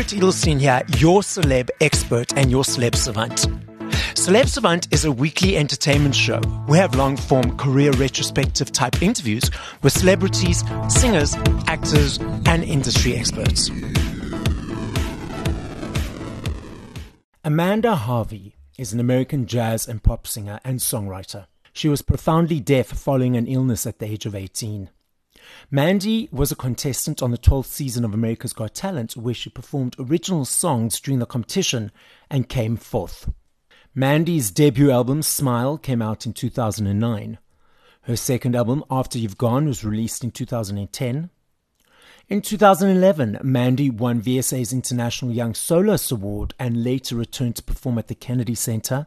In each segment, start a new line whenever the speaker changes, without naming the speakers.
Gerrit Edelstein here, your celeb expert and your celeb savant. Celeb Savant is a weekly entertainment show. We have long form career retrospective type interviews with celebrities, singers, actors, and industry experts. Amanda Harvey is an American jazz and pop singer and songwriter. She was profoundly deaf following an illness at the age of 18. Mandy was a contestant on the 12th season of America's Got Talent, where she performed original songs during the competition and came fourth. Mandy's debut album, Smile, came out in 2009. Her second album, After You've Gone, was released in 2010. In 2011, Mandy won VSA's International Young Soloist Award and later returned to perform at the Kennedy Center.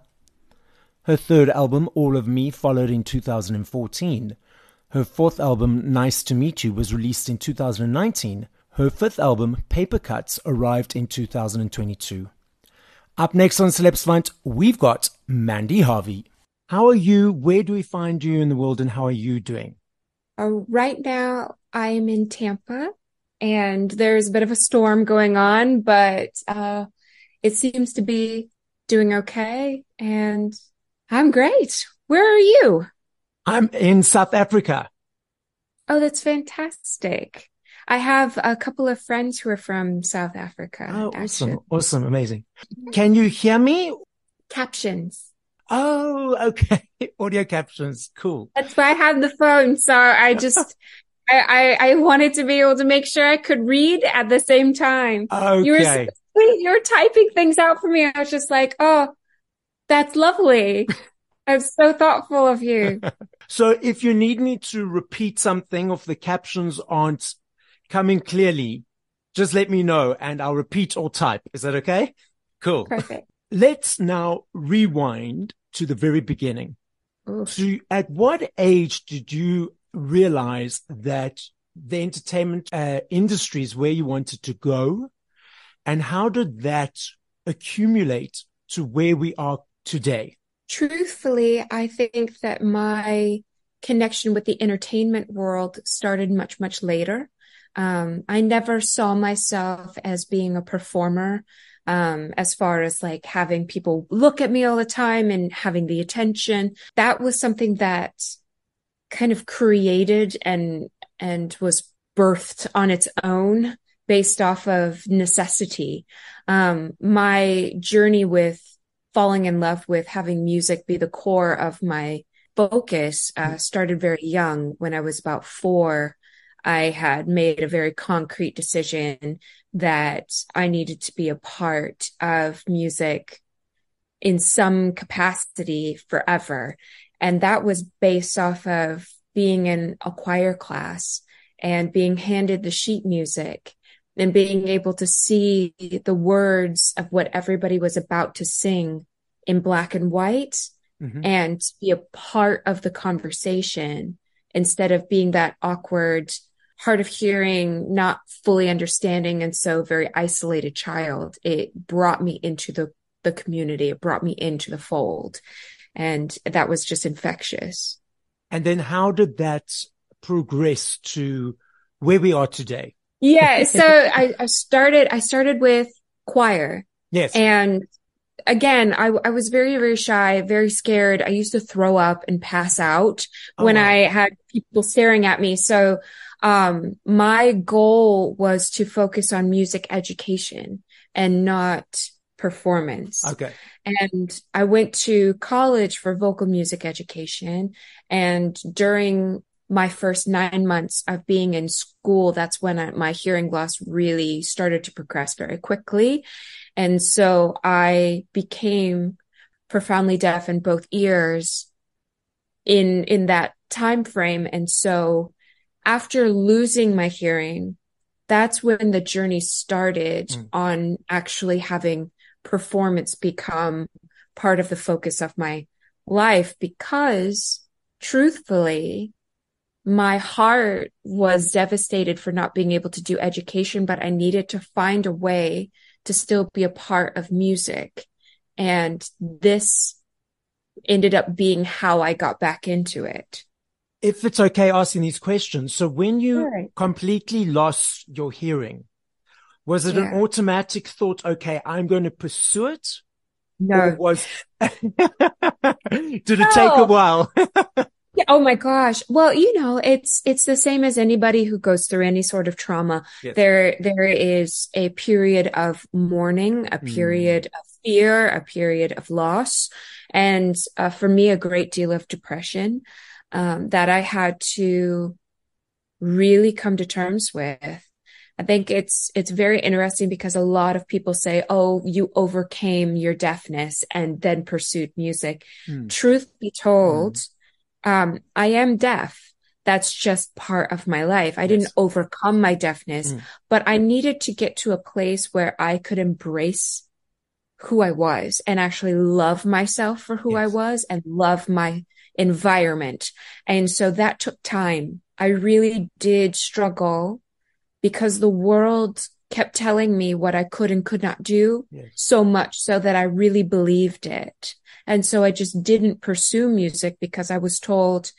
Her third album, All of Me, followed in 2014. Her fourth album, Nice to Meet You, was released in 2019. Her fifth album, Paper Cuts, arrived in 2022. Up next on Celeb Savant, we've got Mandy Harvey. How are you? Where do we find you in the world and how are you doing?
Uh, right now, I am in Tampa and there's a bit of a storm going on, but uh, it seems to be doing okay. And I'm great. Where are you?
I'm in South Africa.
Oh, that's fantastic. I have a couple of friends who are from South Africa.
Oh, awesome. Awesome. Amazing. Mm-hmm. Can you hear me?
Captions.
Oh, okay. Audio captions. Cool.
That's why I had the phone. So I just, I, I, I, wanted to be able to make sure I could read at the same time.
Okay.
You were so sweet. You were typing things out for me. I was just like, oh, that's lovely. I'm so thoughtful of you.
So if you need me to repeat something if the captions aren't coming clearly, just let me know and I'll repeat or type. Is that okay? Cool.
Perfect.
Let's now rewind to the very beginning. So at what age did you realize that the entertainment uh, industry is where you wanted to go? And how did that accumulate to where we are today?
Truthfully, I think that my connection with the entertainment world started much, much later. Um, I never saw myself as being a performer. Um, as far as like having people look at me all the time and having the attention, that was something that kind of created and, and was birthed on its own based off of necessity. Um, my journey with falling in love with having music be the core of my focus uh, started very young. When I was about four, I had made a very concrete decision that I needed to be a part of music in some capacity forever. And that was based off of being in a choir class and being handed the sheet music and being able to see the words of what everybody was about to sing in black and white mm-hmm. and be a part of the conversation instead of being that awkward, hard of hearing, not fully understanding, and so very isolated child. It brought me into the, the community. It brought me into the fold. And that was just infectious.
And then how did that progress to where we are today?
Yeah. So I, I started, I started with choir.
Yes.
And again, I, I was very, very shy, very scared. I used to throw up and pass out oh, when wow. I had people staring at me. So, um, my goal was to focus on music education and not performance.
Okay.
And I went to college for vocal music education. And during my first nine months of being in school, that's when I, my hearing loss really started to progress very quickly. And so I became profoundly deaf in both ears in, in that time frame. And so after losing my hearing, that's when the journey started mm. on actually having performance become part of the focus of my life because truthfully, my heart was devastated for not being able to do education, but I needed to find a way to still be a part of music. And this ended up being how I got back into it.
If it's okay asking these questions. So when you completely lost your hearing, Was it yeah. an automatic thought? Okay, I'm going to pursue it.
No.
Or was, did it no. take a while?
Yeah. Oh my gosh. Well, you know, it's, it's the same as anybody who goes through any sort of trauma. Yes. There, there is a period of mourning, a mm. period mm. of fear, a period of loss. And uh, for me, a great deal of depression, um, that I had to really come to terms with. I think it's, it's very interesting because a lot of people say, Oh, you overcame your deafness and then pursued music. Mm. Truth be told, mm um, I am deaf. That's just part of my life. I yes. didn't overcome my deafness, mm. but I needed to get to a place where I could embrace who I was and actually love myself for who yes. I was and love my environment. And so that took time. I really did struggle because the world kept telling me what I could and could not do yes. so much so that I really believed it. And so I just didn't pursue music because I was told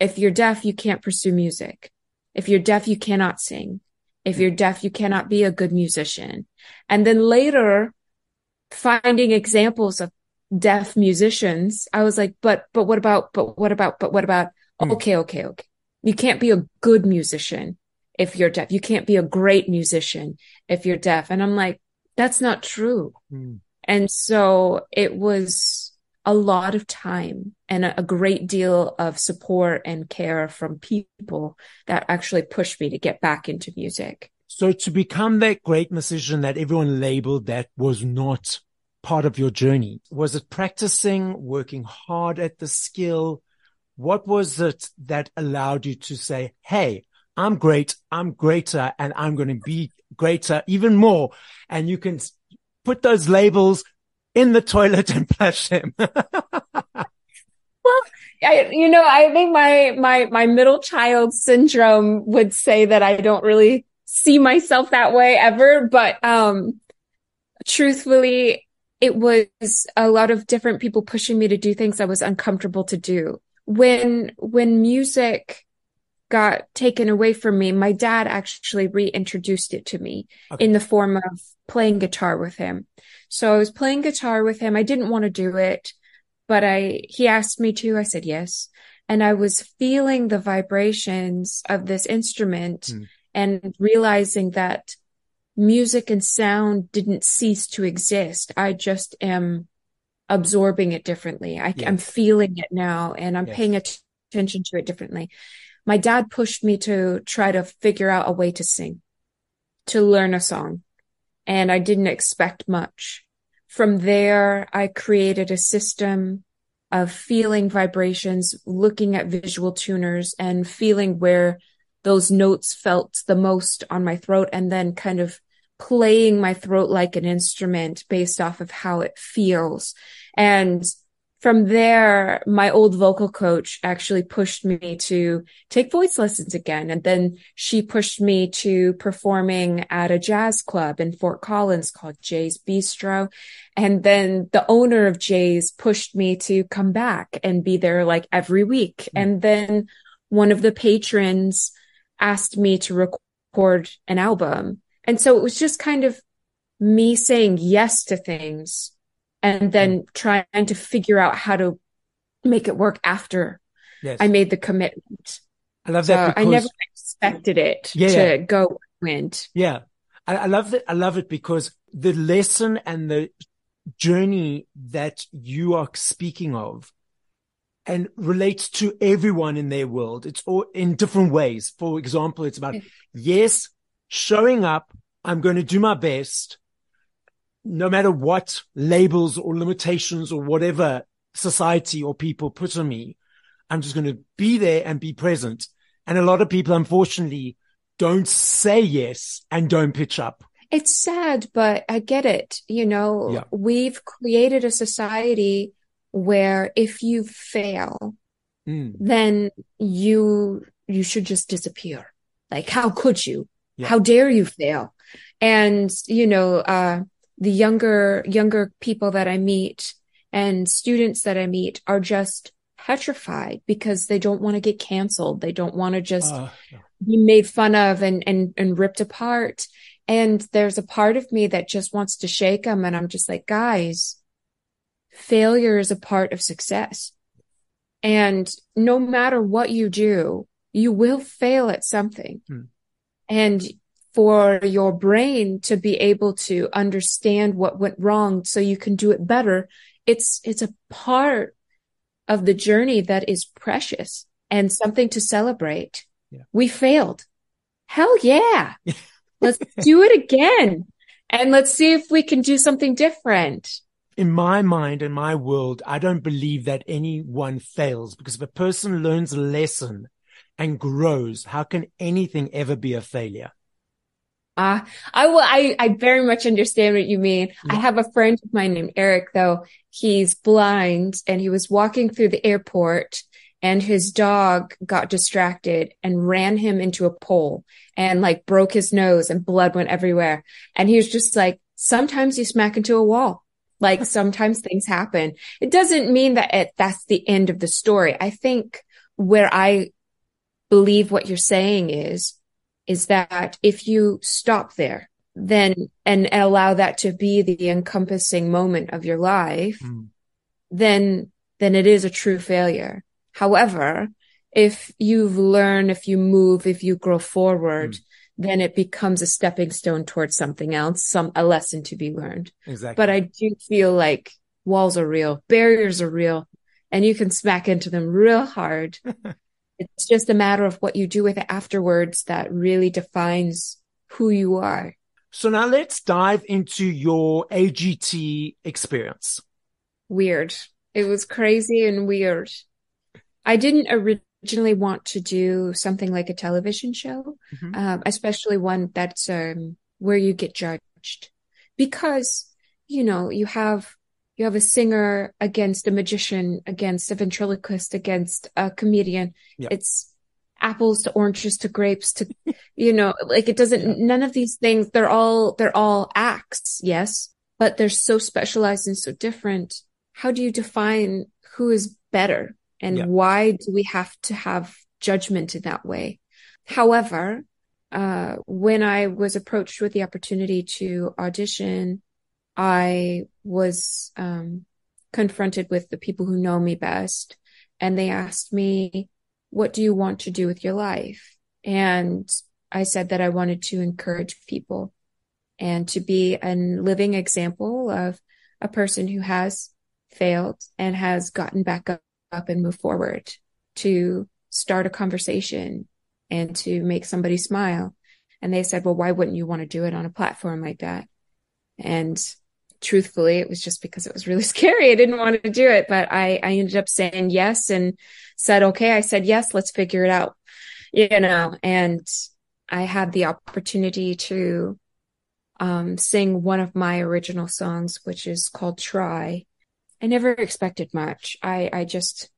if you're deaf, you can't pursue music. If you're deaf, you cannot sing. If you're deaf, you cannot be a good musician. And then later finding examples of deaf musicians, I was like, but, but what about, but what about, but what about? Mm. Okay, okay, okay. You can't be a good musician if you're deaf. You can't be a great musician if you're deaf. And I'm like, that's not true. Mm. And so it was a lot of time and a, great deal of support and care from people that actually pushed me to get back into music.
So to become that great musician that everyone labeled that was not part of your journey, was it practicing, working hard at the skill? What was it that allowed you to say, Hey, I'm great. I'm greater and I'm going to be greater even more. And you can put those labels in the toilet and flush him. well,
I, you know, I think my, my, my middle child syndrome would say that I don't really see myself that way ever. But, um, truthfully, it was a lot of different people pushing me to do things I was uncomfortable to do. When, when music got taken away from me, my dad actually reintroduced it to me okay. in the form of playing guitar with him. So I was playing guitar with him. I didn't want to do it, but I, he asked me to. I said yes. And I was feeling the vibrations of this instrument mm. and realizing that music and sound didn't cease to exist. I just am absorbing it differently. I, am feeling it now and I'm yes. paying attention to it differently. My dad pushed me to try to figure out a way to sing, to learn a song and I didn't expect much. From there, I created a system of feeling vibrations, looking at visual tuners and feeling where those notes felt the most on my throat and then kind of playing my throat like an instrument based off of how it feels. And from there, my old vocal coach actually pushed me to take voice lessons again. And then she pushed me to performing at a jazz club in Fort Collins called Jay's Bistro. And then the owner of Jay's pushed me to come back and be there like every week. Mm-hmm. And then one of the patrons asked me to record an album. And so it was just kind of me saying yes to things and then trying to figure out how to make it work after yes. I made the commitment.
I love that.
So I never expected it yeah, to yeah. go went.
Yeah. I, I love that. I love it because the lesson and the journey that you are speaking of and relates to everyone in their world. It's all in different ways. For example, it's about, yes, showing up. I'm going to do my best no matter what labels or limitations or whatever society or people put on me, I'm just going to be there and be present. And a lot of people, unfortunately, don't say yes and don't pitch up.
It's sad, but I get it. You know, yeah. we've created a society where if you fail, mm. then you, you should just disappear. Like, how could you? Yeah. How dare you fail? And, you know, uh, the younger, younger people that I meet and students that I meet are just petrified because they don't want to get canceled. They don't want to just uh, be made fun of and, and, and ripped apart. And there's a part of me that just wants to shake them. And I'm just like, guys, failure is a part of success. And no matter what you do, you will fail at something. Hmm. And for your brain to be able to understand what went wrong so you can do it better, it's, it's a part of the journey that is precious and something to celebrate. Yeah. We failed. Hell yeah. let's do it again. And let's see if we can do something different.
In my mind, in my world, I don't believe that anyone fails because if a person learns a lesson and grows, how can anything ever be a failure?
Ah, uh, I will. I, I very much understand what you mean. Yeah. I have a friend of mine named Eric, though. He's blind and he was walking through the airport and his dog got distracted and ran him into a pole and like broke his nose and blood went everywhere. And he was just like, sometimes you smack into a wall. Like sometimes things happen. It doesn't mean that it, that's the end of the story. I think where I believe what you're saying is is that if you stop there, then and allow that to be the encompassing moment of your life, mm. then then it is a true failure. However, if you've learned, if you move, if you grow forward, mm. then it becomes a stepping stone towards something else, some a lesson to be learned.
Exactly.
But I do feel like walls are real, barriers are real, and you can smack into them real hard. It's just a matter of what you do with it afterwards that really defines who you are.
So now let's dive into your AGT experience.
Weird. It was crazy and weird. I didn't originally want to do something like a television show, mm-hmm. um, especially one that's um, where you get judged because, you know, you have you have a singer against a magician, against a ventriloquist, against a comedian. It's apples to oranges to grapes to, you know, like it doesn't, yeah. none of these things, they're all, they're all acts. Yes. But they're so specialized and so different. How do you define who is better? And yeah. why do we have to have judgment in that way? However, uh, when I was approached with the opportunity to audition I was um, confronted with the people who know me best, and they asked me, What do you want to do with your life? And I said that I wanted to encourage people and to be a living example of a person who has failed and has gotten back up, up and moved forward to start a conversation and to make somebody smile. And they said, well, why wouldn't you want to do it on a platform like that? And truthfully, it was just because it was really scary. I didn't want to do it, but I, I ended up saying yes and said, okay, I said yes, let's figure it out, you know, and I had the opportunity to, um, sing one of my original songs, which is called Try. I never expected much. I, I just,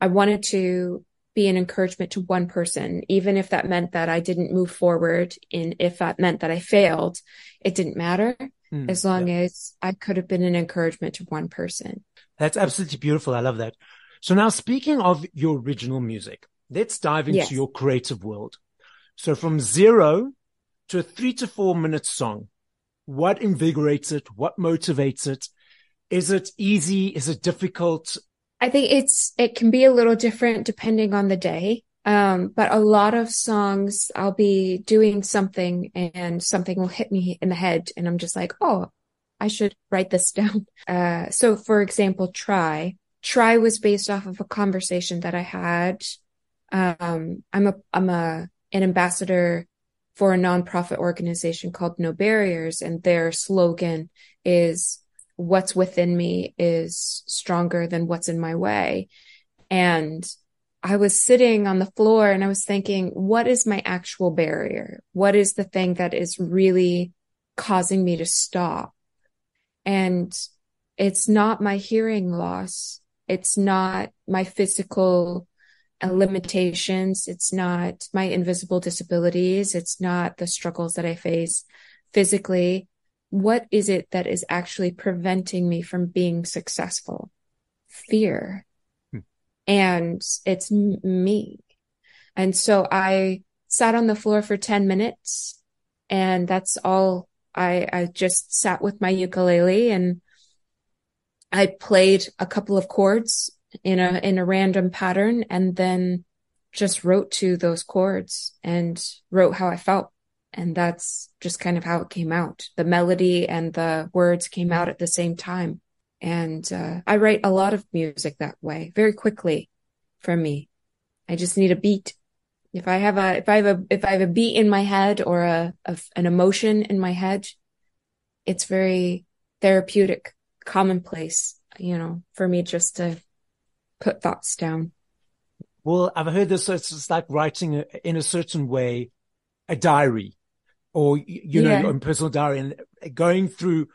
I wanted to be an encouragement to one person, even if that meant that I didn't move forward and if that meant that I failed, it didn't matter mm, as long yeah. as I could have been an encouragement to one person.
That's absolutely beautiful. I love that. So now speaking of your original music, let's dive into yes. your creative world. So from zero to a three to four minute song, what invigorates it? What motivates it? Is it easy? Is it difficult?
I think it's, it can be a little different depending on the day. Um, but a lot of songs, I'll be doing something and something will hit me in the head and I'm just like, oh, I should write this down. Uh, so for example, try, try was based off of a conversation that I had. Um, I'm a, I'm a, an ambassador for a nonprofit organization called No Barriers and their slogan is what's within me is stronger than what's in my way. And I was sitting on the floor and I was thinking, what is my actual barrier? What is the thing that is really causing me to stop? And it's not my hearing loss. It's not my physical limitations. It's not my invisible disabilities. It's not the struggles that I face physically. What is it that is actually preventing me from being successful? Fear and it's me. And so I sat on the floor for 10 minutes And that's all I, I just sat with my ukulele and I played a couple of chords in a, in a random pattern and then just wrote to those chords and wrote how I felt. And that's just kind of how it came out. The melody and the words came out at the same time. And uh, I write a lot of music that way, very quickly for me. I just need a beat. If I have a, if I have a, if I have a beat in my head or a, a an emotion in my head, it's very therapeutic, commonplace, you know, for me just to put thoughts down.
Well, I've heard this. It's like writing in a certain way, a diary or, you know, yeah. your own personal diary and going through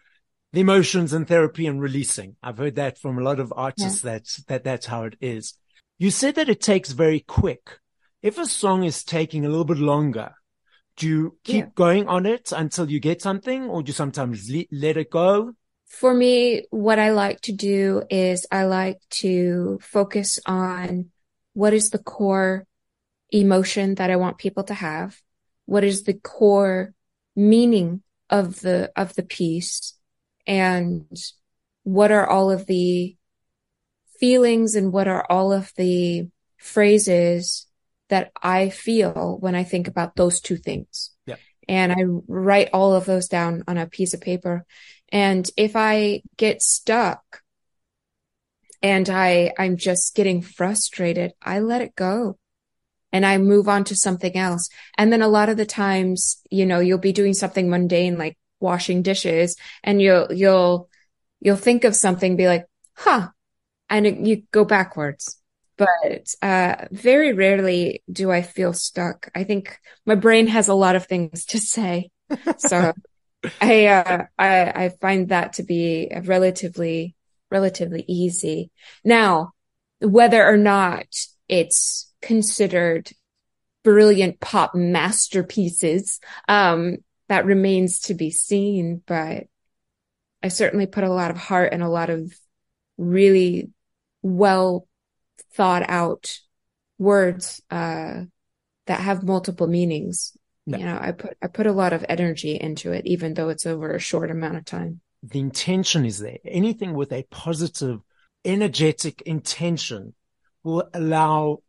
the emotions and therapy and releasing. I've heard that from a lot of artists. Yeah. That's, that that's how it is. You said that it takes very quick. If a song is taking a little bit longer, do you keep yeah. going on it until you get something or do you sometimes le- let it go?
For me, what I like to do is I like to focus on what is the core emotion that I want people to have? What is the core meaning of the, of the piece? And what are all of the feelings and what are all of the phrases that I feel when I think about those two things?
Yeah.
And I write all of those down on a piece of paper. And if I get stuck and I, I'm just getting frustrated, I let it go and I move on to something else. And then a lot of the times, you know, you'll be doing something mundane like washing dishes and you'll, you'll, you'll think of something, be like, huh, and it, you go backwards. But, uh, very rarely do I feel stuck. I think my brain has a lot of things to say. So I, uh, I, I find that to be relatively relatively easy. Now, whether or not it's considered brilliant pop masterpieces, um, that remains to be seen, but I certainly put a lot of heart and a lot of really well thought out words, uh, that have multiple meanings. You know, I put, I put a lot of energy into it, even though it's over a short amount of time
the intention is there. Anything with a positive, energetic intention will allow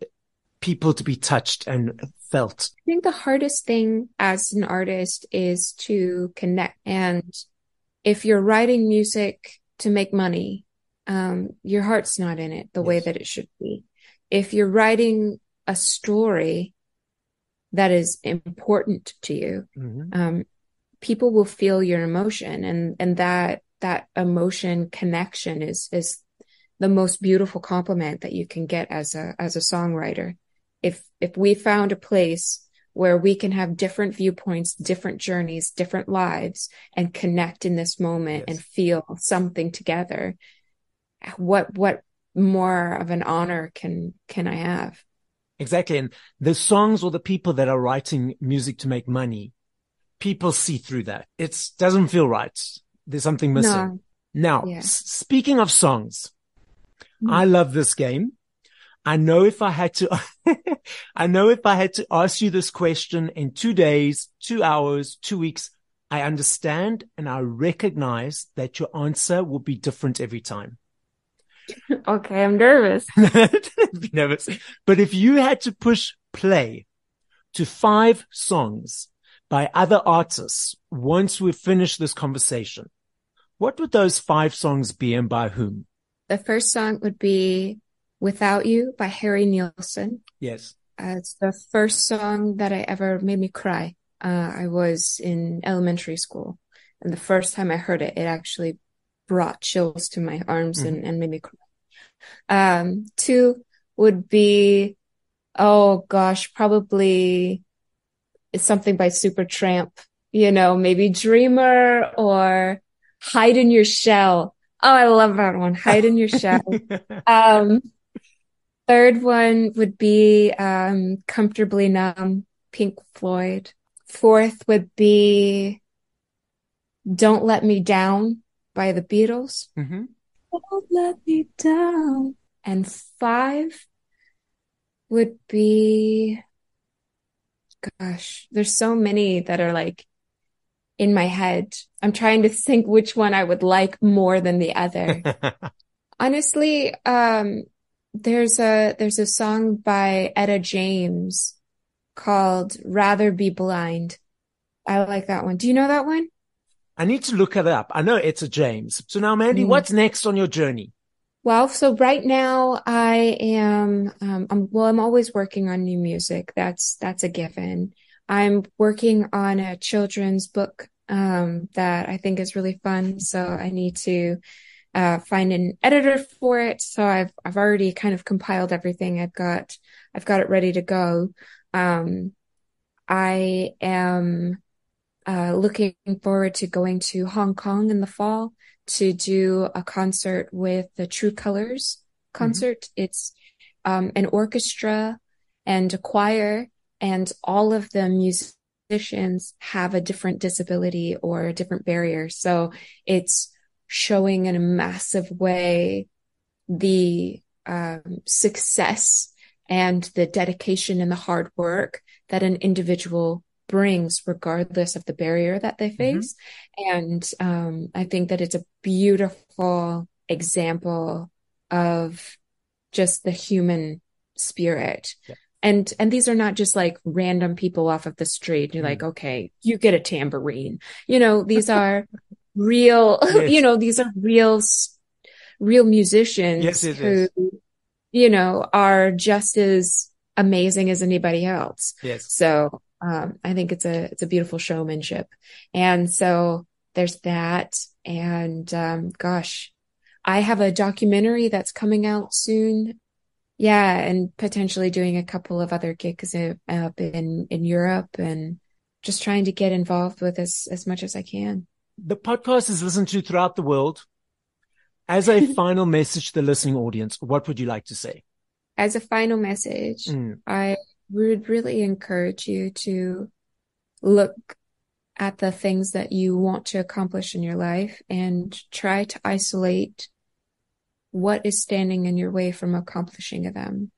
people to be touched and felt.
I think the hardest thing as an artist is to connect. And if you're writing music to make money, um, your heart's not in it the yes. way that it should be. If you're writing a story that is important to you, mm-hmm. um, people will feel your emotion and and that that emotion connection is is the most beautiful compliment that you can get as a as a songwriter if if we found a place where we can have different viewpoints different journeys different lives and connect in this moment yes. and feel something together what what more of an honor can can i have
exactly and the songs or the people that are writing music to make money people see through that. It doesn't feel right. There's something missing. No. Now, yeah. s- speaking of songs, mm. I love this game. I know if I had to, I know if I had to ask you this question in two days, two hours, two weeks, I understand and I recognize that your answer will be different every time.
okay, I'm nervous.
be nervous. But if you had to push play to five songs by other artists once we've finished this conversation, what would those five songs be and by whom?
The first song would be Without You by Harry Nilsson.
Yes.
Uh, it's the first song that I ever made me cry. Uh, I was in elementary school and the first time I heard it, it actually brought chills to my arms mm-hmm. and, and made me cry. Um, two would be, oh gosh, probably it's something by Supertramp, you know, maybe Dreamer or Hide in Your Shell. Oh, I love that one. Hide in Your Shell. Um, third one would be, um, Comfortably Numb, Pink Floyd. Fourth would be Don't Let Me Down by the Beatles.
Mm-hmm.
Don't Let Me Down. And five would be gosh, there's so many that are like in my head. I'm trying to think which one I would like more than the other. Honestly, um, there's a there's a song by Etta James called Rather Be Blind. I like that one. Do you know that one?
I need to look it up. I know Etta James. So now, Mandy, mm. what's next on your journey?
Well, so right now I am, um, I'm, well, I'm always working on new music. That's, that's a given. I'm working on a children's book, um, that I think is really fun. So I need to, uh, find an editor for it. So I've, I've already kind of compiled everything. I've got, I've got it ready to go. Um, I am, uh, looking forward to going to Hong Kong in the fall to do a concert with the True Colors concert. Mm-hmm. It's um, an orchestra and a choir, and all of the musicians have a different disability or a different barrier. So it's showing in a massive way the um, success and the dedication and the hard work that an individual brings regardless of the barrier that they mm-hmm. face. Mm-hmm. And um, I think that it's a beautiful example of just the human spirit. Yeah. And and these are not just like random people off of the street. You're mm-hmm. like, okay, you get a tambourine. You know, these are real. Yes. You know, these are real, real musicians yes, who, is. you know, are just as amazing as anybody else.
Yes.
So um, I think it's a it's a beautiful showmanship, and so there's that. And um, gosh, I have a documentary that's coming out soon. Yeah, and potentially doing a couple of other gigs up in in Europe, and just trying to get involved with as as much as I can.
The podcast is listened to throughout the world. As a final message to the listening audience, what would you like to say?
As a final message, mm. I would really encourage you to look at the things that you want to accomplish in your life and try to isolate what is standing in your way from accomplishing them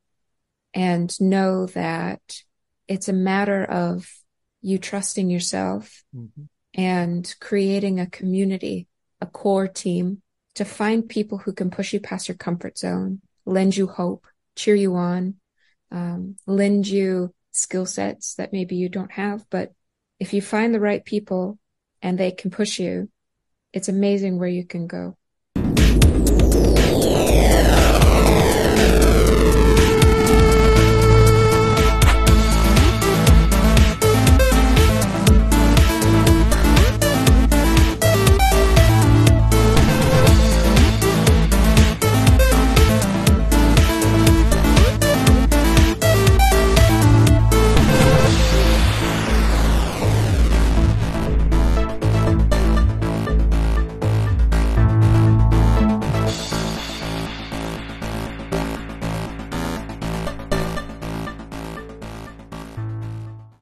and know that it's a matter of you trusting yourself mm-hmm. And creating a community, a core team to find people who can push you past your comfort zone, lend you hope, cheer you on, um, lend you skill sets that maybe you don't have. But if you find the right people and they can push you, it's amazing where you can go.